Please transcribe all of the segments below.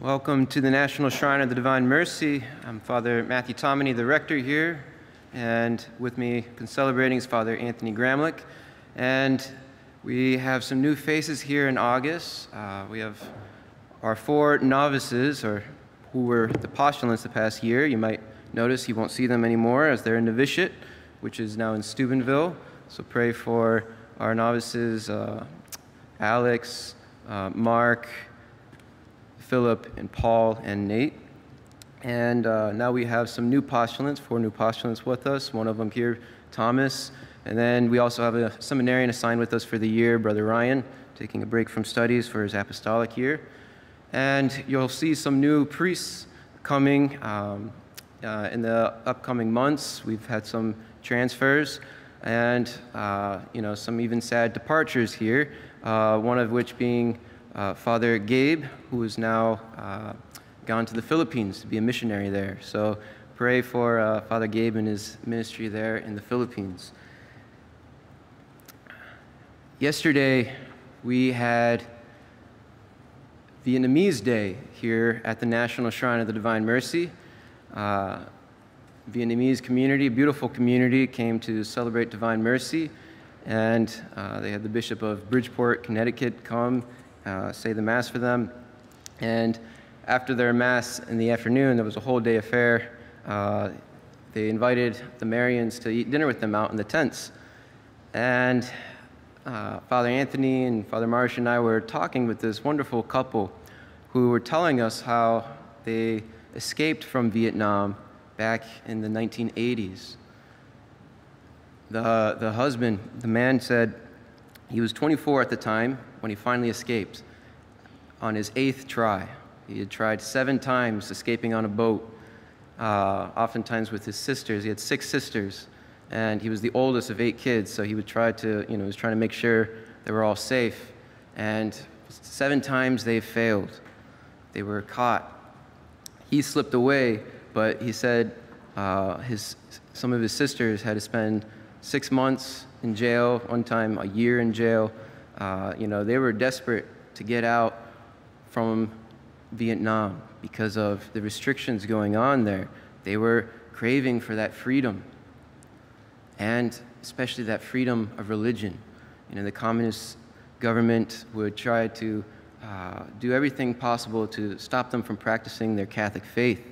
Welcome to the National Shrine of the Divine Mercy. I'm Father Matthew Tomeny, the rector here, and with me celebrating is Father Anthony Gramlich. And we have some new faces here in August. Uh, we have our four novices, or who were the postulants the past year. You might notice you won't see them anymore as they're in novitiate, which is now in Steubenville. So pray for our novices, uh, Alex, uh, Mark, Philip, and Paul, and Nate. And uh, now we have some new postulants, four new postulants with us. One of them here, Thomas. And then we also have a seminarian assigned with us for the year, Brother Ryan, taking a break from studies for his apostolic year. And you'll see some new priests coming um, uh, in the upcoming months. We've had some transfers and uh, you know some even sad departures here. Uh, one of which being uh, Father Gabe, who is now uh, gone to the Philippines to be a missionary there. So pray for uh, Father Gabe and his ministry there in the Philippines. Yesterday, we had Vietnamese Day here at the National Shrine of the Divine Mercy. Uh, Vietnamese community, beautiful community, came to celebrate Divine Mercy, and uh, they had the Bishop of Bridgeport, Connecticut, come uh, say the Mass for them. And after their Mass in the afternoon, there was a whole day affair. Uh, they invited the Marians to eat dinner with them out in the tents. And uh, Father Anthony and Father Marsh and I were talking with this wonderful couple who were telling us how they escaped from Vietnam back in the 1980s. The, the husband, the man said he was 24 at the time when he finally escaped on his eighth try. He had tried seven times escaping on a boat, uh, oftentimes with his sisters. He had six sisters and he was the oldest of eight kids, so he would try to, you know, he was trying to make sure they were all safe. And seven times they failed. They were caught. He slipped away, but he said uh, his, some of his sisters had to spend six months in jail, one time a year in jail. Uh, you know, they were desperate to get out from Vietnam because of the restrictions going on there. They were craving for that freedom and especially that freedom of religion. You know, the communist government would try to uh, do everything possible to stop them from practicing their Catholic faith,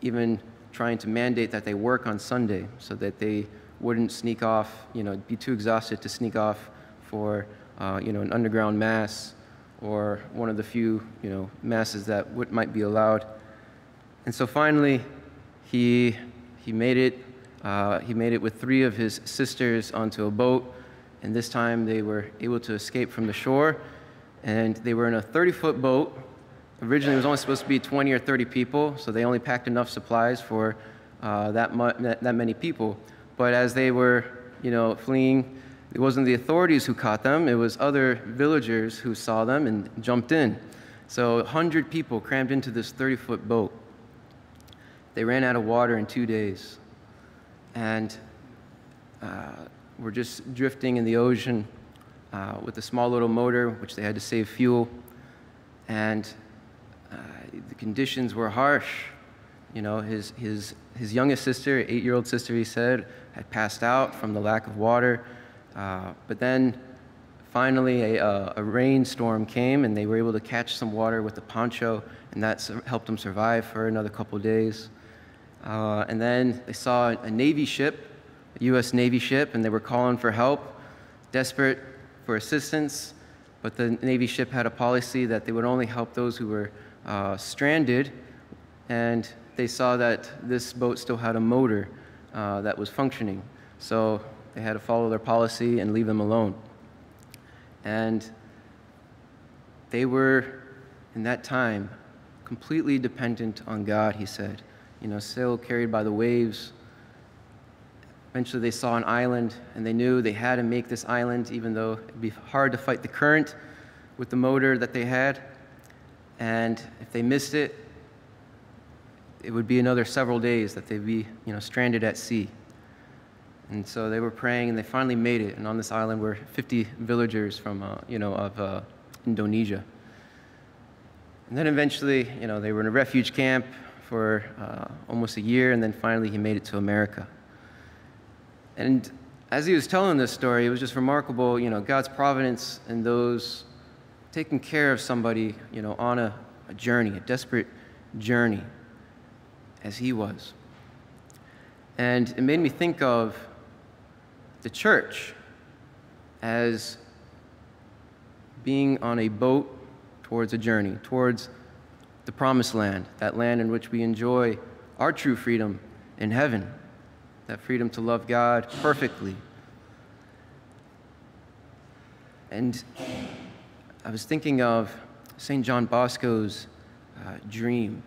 even trying to mandate that they work on Sunday so that they wouldn't sneak off, you know, be too exhausted to sneak off for, uh, you know, an underground mass or one of the few, you know, masses that would, might be allowed. And so finally, he, he made it uh, he made it with three of his sisters onto a boat, and this time they were able to escape from the shore. And they were in a 30 foot boat. Originally, it was only supposed to be 20 or 30 people, so they only packed enough supplies for uh, that, that, that many people. But as they were, you know, fleeing, it wasn't the authorities who caught them, it was other villagers who saw them and jumped in. So 100 people crammed into this 30 foot boat. They ran out of water in two days and uh, were just drifting in the ocean uh, with a small little motor, which they had to save fuel. And uh, the conditions were harsh. You know, his, his, his youngest sister, eight year old sister, he said, had passed out from the lack of water. Uh, but then finally, a, a, rainstorm came, and they were able to catch some water with the poncho, and that helped them survive for another couple days. Uh, and then they saw a Navy ship, a U.S. Navy ship, and they were calling for help, desperate for assistance. But the Navy ship had a policy that they would only help those who were uh, stranded. And they saw that this boat still had a motor uh, that was functioning. So they had to follow their policy and leave them alone. And they were, in that time, completely dependent on God, he said you know, still carried by the waves. Eventually, they saw an island, and they knew they had to make this island, even though it'd be hard to fight the current with the motor that they had. And if they missed it, it would be another several days that they'd be, you know, stranded at sea. And so they were praying, and they finally made it. And on this island were 50 villagers from, uh, you know, of uh, Indonesia. And then eventually, you know, they were in a refuge camp for uh, almost a year, and then finally he made it to America. And as he was telling this story, it was just remarkable, you know, God's providence and those taking care of somebody, you know, on a, a journey, a desperate journey, as he was. And it made me think of the church as being on a boat towards a journey, towards the promised land, that land in which we enjoy our true freedom in heaven, that freedom to love God perfectly. And I was thinking of St. John Bosco's uh, dream,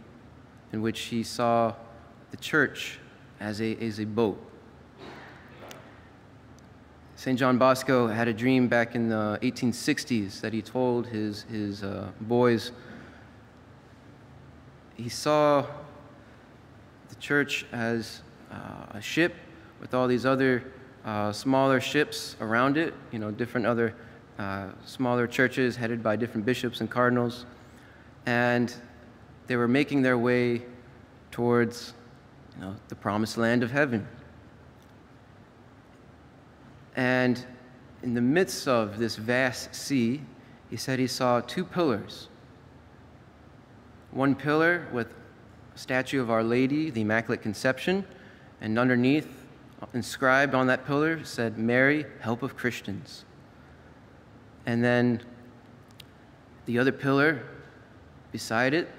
in which he saw the church as a, as a boat. St. John Bosco had a dream back in the 1860s that he told his, his uh, boys he saw the church as uh, a ship with all these other uh, smaller ships around it, you know, different other uh, smaller churches headed by different bishops and cardinals. And they were making their way towards you know, the promised land of heaven. And in the midst of this vast sea, he said he saw two pillars one pillar with a statue of Our Lady, the Immaculate Conception, and underneath, inscribed on that pillar, said, Mary, help of Christians. And then the other pillar beside it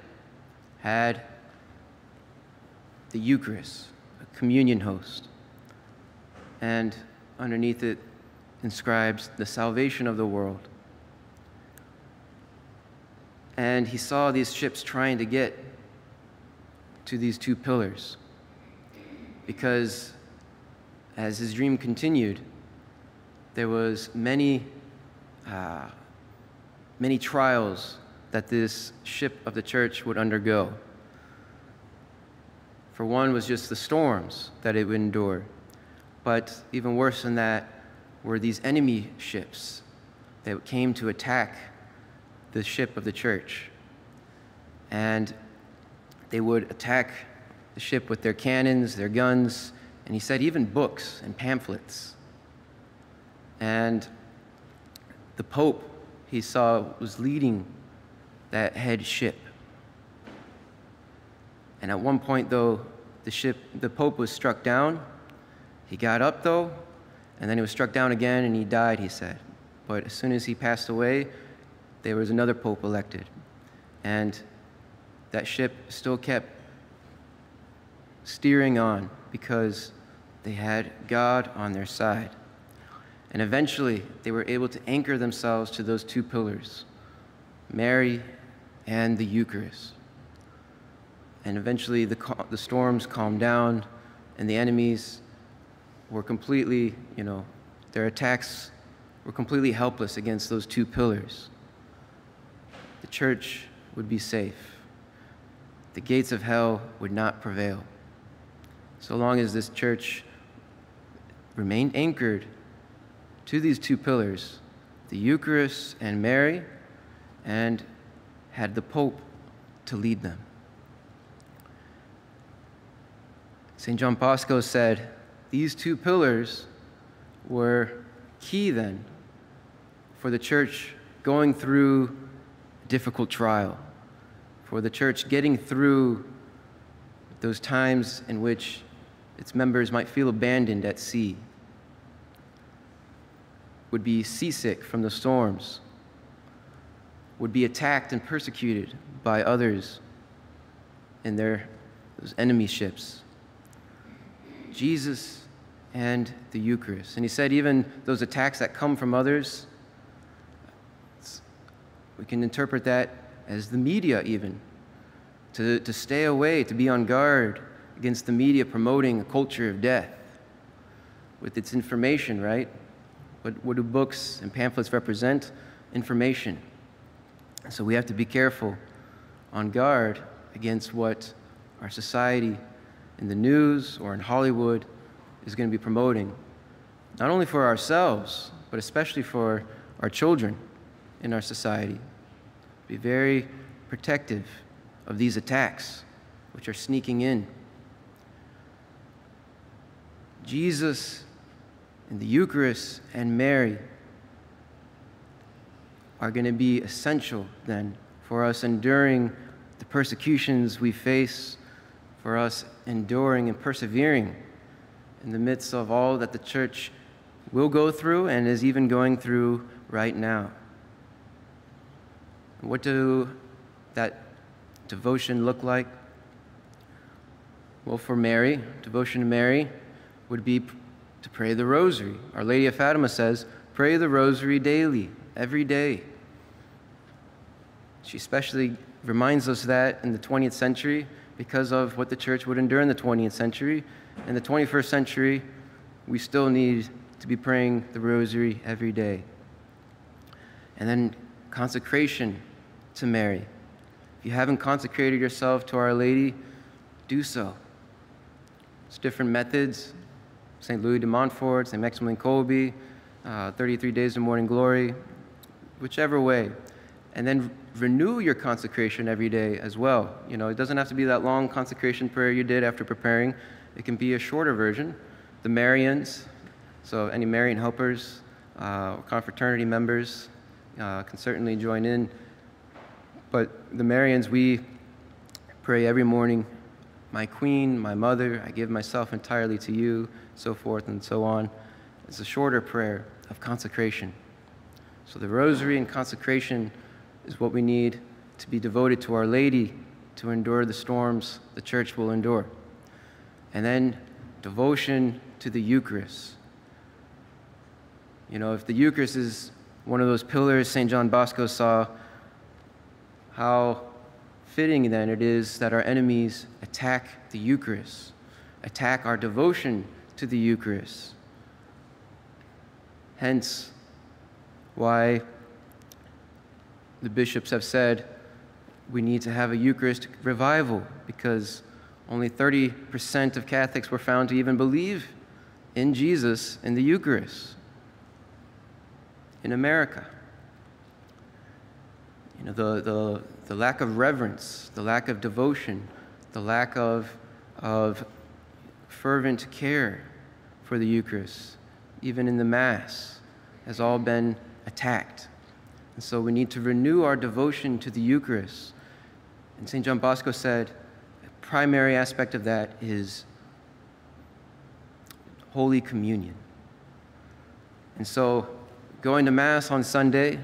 had the Eucharist, a communion host. And underneath it inscribes the salvation of the world and he saw these ships trying to get to these two pillars. Because as his dream continued, there was many, uh, many trials that this ship of the church would undergo. For one was just the storms that it would endure. But even worse than that were these enemy ships that came to attack the ship of the church. And they would attack the ship with their cannons, their guns, and he said even books and pamphlets. And the Pope, he saw, was leading that head ship. And at one point, though, the ship, the Pope was struck down. He got up, though, and then he was struck down again and he died, he said. But as soon as he passed away, there was another pope elected. And that ship still kept steering on because they had God on their side. And eventually, they were able to anchor themselves to those two pillars Mary and the Eucharist. And eventually, the, the storms calmed down, and the enemies were completely, you know, their attacks were completely helpless against those two pillars the church would be safe. The gates of hell would not prevail. So long as this church remained anchored to these two pillars, the Eucharist and Mary, and had the Pope to lead them. St. John Bosco said these two pillars were key then for the church going through difficult trial, for the church getting through those times in which its members might feel abandoned at sea, would be seasick from the storms, would be attacked and persecuted by others in their those enemy ships. Jesus and the Eucharist. And he said, even those attacks that come from others, we can interpret that as the media, even. To, to stay away, to be on guard against the media promoting a culture of death with its information, right? What, what do books and pamphlets represent? Information. So we have to be careful, on guard against what our society in the news or in Hollywood is going to be promoting, not only for ourselves, but especially for our children in our society. Be very protective of these attacks which are sneaking in. Jesus and the Eucharist and Mary are going to be essential then for us enduring the persecutions we face, for us enduring and persevering in the midst of all that the church will go through and is even going through right now. What do that devotion look like? Well, for Mary, devotion to Mary would be to pray the rosary. Our Lady of Fatima says, pray the rosary daily, every day. She especially reminds us that in the 20th century because of what the church would endure in the 20th century. In the 21st century, we still need to be praying the rosary every day. And then consecration to Mary. If you haven't consecrated yourself to Our Lady, do so. It's different methods. St. Louis de Montfort, St. Maximilian Kolbe, uh, 33 Days of Morning Glory, whichever way. And then renew your consecration every day as well. You know, it doesn't have to be that long consecration prayer you did after preparing. It can be a shorter version. The Marians, so any Marian helpers, uh, confraternity members uh, can certainly join in. But the Marians, we pray every morning, my queen, my mother, I give myself entirely to you, so forth and so on. It's a shorter prayer of consecration. So the rosary and consecration is what we need to be devoted to Our Lady to endure the storms the church will endure. And then devotion to the Eucharist. You know, if the Eucharist is one of those pillars St. John Bosco saw, how fitting then it is that our enemies attack the Eucharist, attack our devotion to the Eucharist. Hence, why the bishops have said we need to have a Eucharistic revival because only 30% of Catholics were found to even believe in Jesus in the Eucharist in America. You know, the, the, the lack of reverence, the lack of devotion, the lack of, of fervent care for the Eucharist, even in the Mass, has all been attacked. And so we need to renew our devotion to the Eucharist. And St. John Bosco said, a primary aspect of that is Holy Communion. And so, going to Mass on Sunday,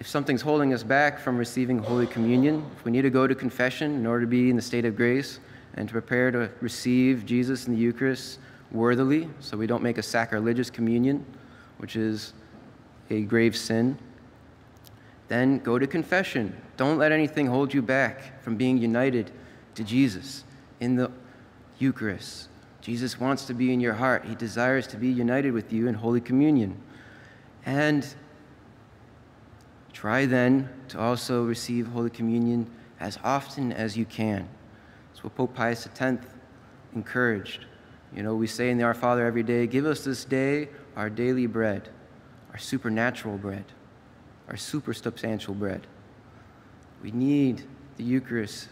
if something's holding us back from receiving Holy Communion, if we need to go to confession in order to be in the state of grace and to prepare to receive Jesus in the Eucharist worthily, so we don't make a sacrilegious communion, which is a grave sin, then go to confession. Don't let anything hold you back from being united to Jesus in the Eucharist. Jesus wants to be in your heart. He desires to be united with you in Holy Communion. And try then to also receive Holy Communion as often as you can. That's what Pope Pius X encouraged. You know, we say in the Our Father every day, Give us this day our daily bread, our supernatural bread our supersubstantial bread. We need the Eucharist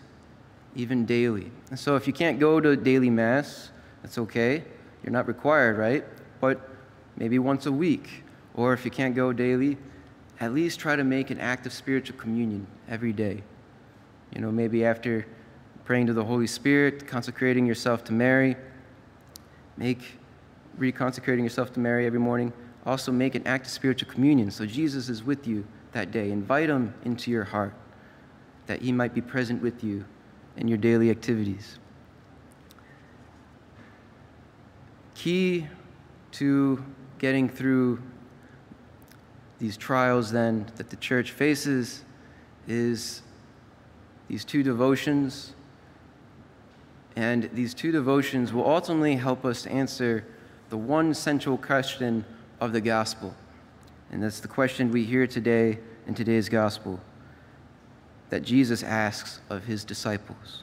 even daily. And so if you can't go to daily Mass, that's okay. You're not required, right? But maybe once a week. Or if you can't go daily, at least try to make an act of spiritual communion every day. You know, maybe after praying to the Holy Spirit, consecrating yourself to Mary, make reconsecrating yourself to Mary every morning also make an act of spiritual communion so Jesus is with you that day. Invite him into your heart that he might be present with you in your daily activities. Key to getting through these trials, then, that the church faces is these two devotions. And these two devotions will ultimately help us answer the one central question of the gospel. And that's the question we hear today in today's gospel that Jesus asks of his disciples.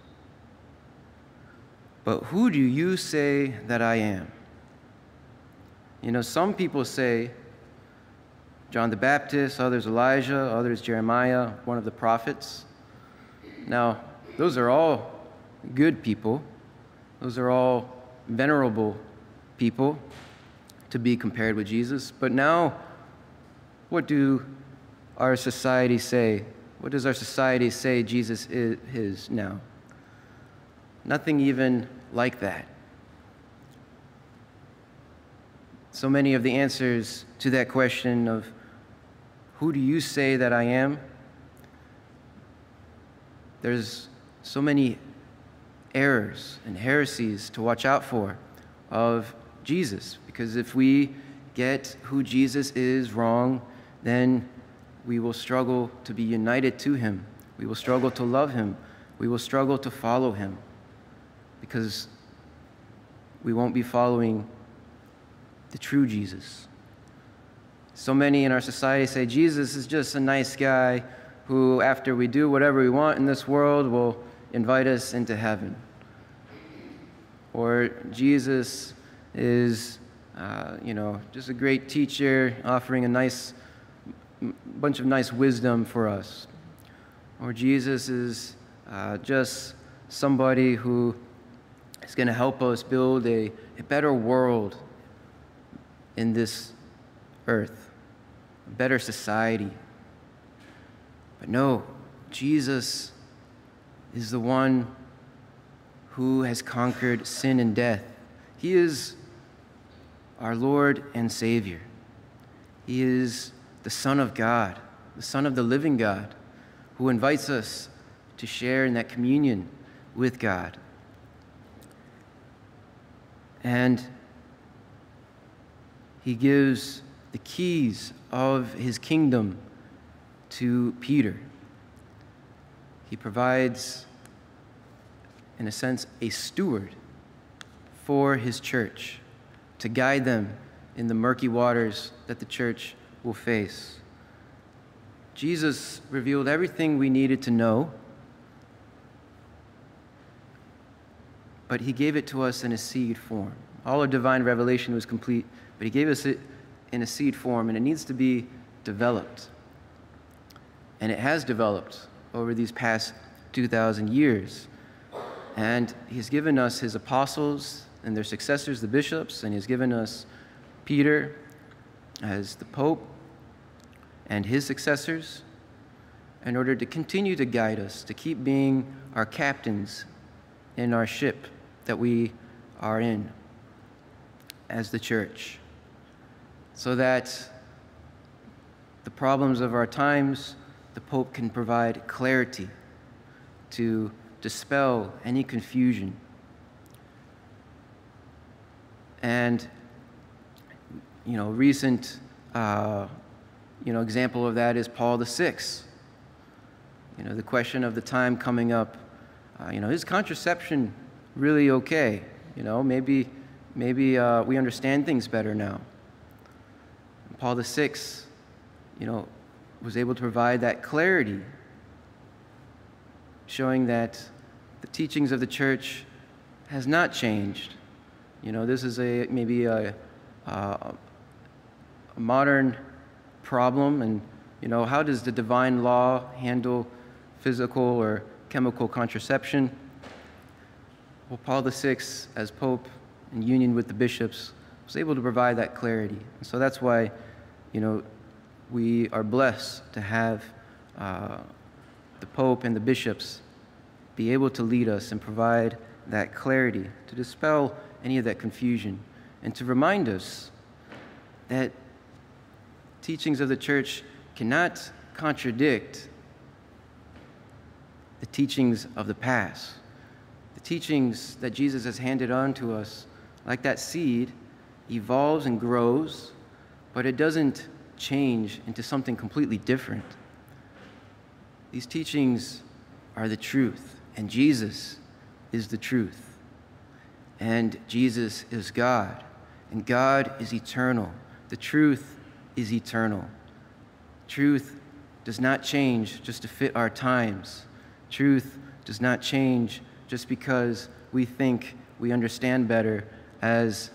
But who do you say that I am? You know, some people say John the Baptist, others Elijah, others Jeremiah, one of the prophets. Now, those are all good people, those are all venerable people to be compared with Jesus. But now, what do our society say? What does our society say Jesus is now? Nothing even like that. So many of the answers to that question of who do you say that I am? There's so many errors and heresies to watch out for of Jesus. Because if we get who Jesus is wrong, then we will struggle to be united to him. We will struggle to love him. We will struggle to follow him. Because we won't be following the true Jesus. So many in our society say Jesus is just a nice guy who, after we do whatever we want in this world, will invite us into heaven. Or Jesus is, uh, you know, just a great teacher offering a nice bunch of nice wisdom for us. Or Jesus is uh, just somebody who is going to help us build a, a better world in this earth, a better society. But no, Jesus is the one who has conquered sin and death. He is our Lord and Savior. He is the Son of God, the Son of the living God, who invites us to share in that communion with God. And he gives the keys of his kingdom to Peter. He provides, in a sense, a steward for his church to guide them in the murky waters that the church will face. Jesus revealed everything we needed to know, but he gave it to us in a seed form. All of divine revelation was complete, but he gave us it in a seed form, and it needs to be developed. And it has developed over these past 2,000 years. And he's given us his apostles and their successors, the bishops, and he's given us Peter as the Pope and his successors in order to continue to guide us, to keep being our captains in our ship that we are in as the church, so that the problems of our times, the Pope can provide clarity to dispel any confusion. And, you know, recent uh, you know, example of that is Paul the Sixth. You know, the question of the time coming up. Uh, you know, is contraception really okay? You know, maybe, maybe uh, we understand things better now. And Paul the Sixth, you know, was able to provide that clarity, showing that the teachings of the church has not changed. You know, this is a maybe a, a, a modern problem and you know how does the divine law handle physical or chemical contraception? Well paul vi as pope in union with the bishops was able to provide that clarity. And so that's why you know we are blessed to have uh, the pope and the bishops be able to lead us and provide that clarity to dispel any of that confusion and to remind us that teachings of the church cannot contradict the teachings of the past. The teachings that Jesus has handed on to us, like that seed, evolves and grows, but it doesn't change into something completely different. These teachings are the truth, and Jesus is the truth. And Jesus is God, and God is eternal. The truth is eternal. Truth does not change just to fit our times. Truth does not change just because we think we understand better as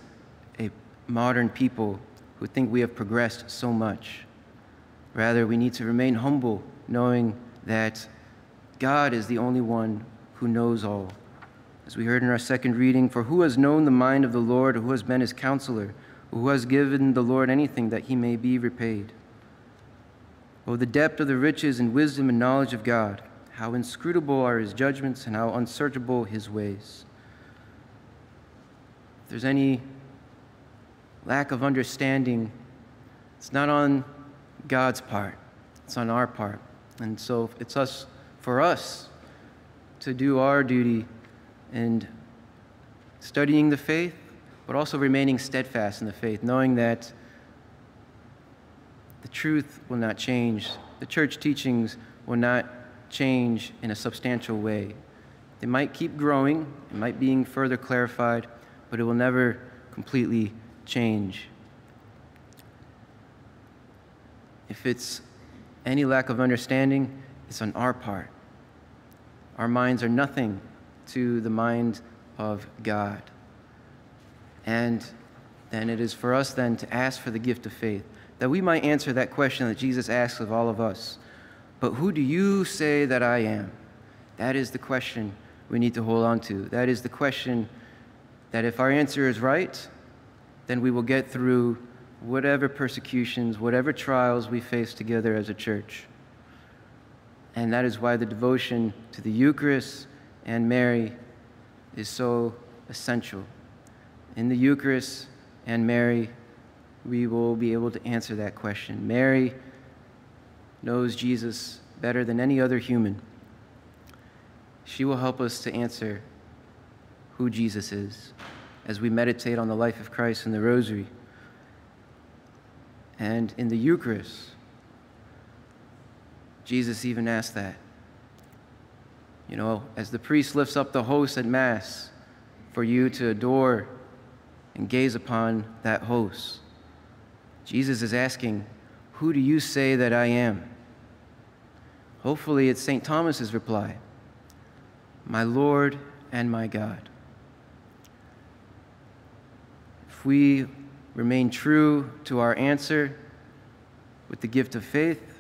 a modern people who think we have progressed so much. Rather, we need to remain humble, knowing that God is the only one who knows all. As we heard in our second reading, for who has known the mind of the Lord, or who has been his counselor, or who has given the Lord anything that he may be repaid? Oh, the depth of the riches and wisdom and knowledge of God! How inscrutable are his judgments, and how unsearchable his ways. If there's any lack of understanding, it's not on God's part, it's on our part. And so it's us for us to do our duty in studying the faith, but also remaining steadfast in the faith, knowing that the truth will not change. The church teachings will not change in a substantial way. They might keep growing, it might being further clarified, but it will never completely change. If it's any lack of understanding, it's on our part. Our minds are nothing to the mind of God. And then it is for us then to ask for the gift of faith, that we might answer that question that Jesus asks of all of us. But who do you say that I am? That is the question we need to hold on to. That is the question that if our answer is right, then we will get through whatever persecutions, whatever trials we face together as a church. And that is why the devotion to the Eucharist and Mary is so essential. In the Eucharist and Mary, we will be able to answer that question. Mary knows Jesus better than any other human. She will help us to answer who Jesus is as we meditate on the life of Christ in the Rosary and in the Eucharist. Jesus even asked that. You know, as the priest lifts up the host at Mass for you to adore and gaze upon that host, Jesus is asking, Who do you say that I am? Hopefully, it's St. Thomas's reply My Lord and my God. If we remain true to our answer with the gift of faith,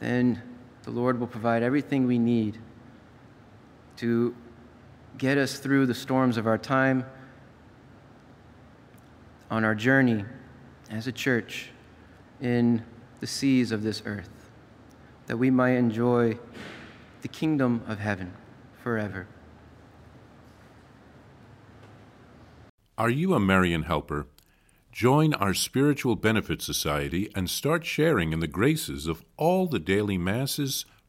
then the Lord will provide everything we need to get us through the storms of our time on our journey as a church in the seas of this earth, that we might enjoy the kingdom of heaven forever. Are you a Marian helper? Join our Spiritual Benefit Society and start sharing in the graces of all the daily masses,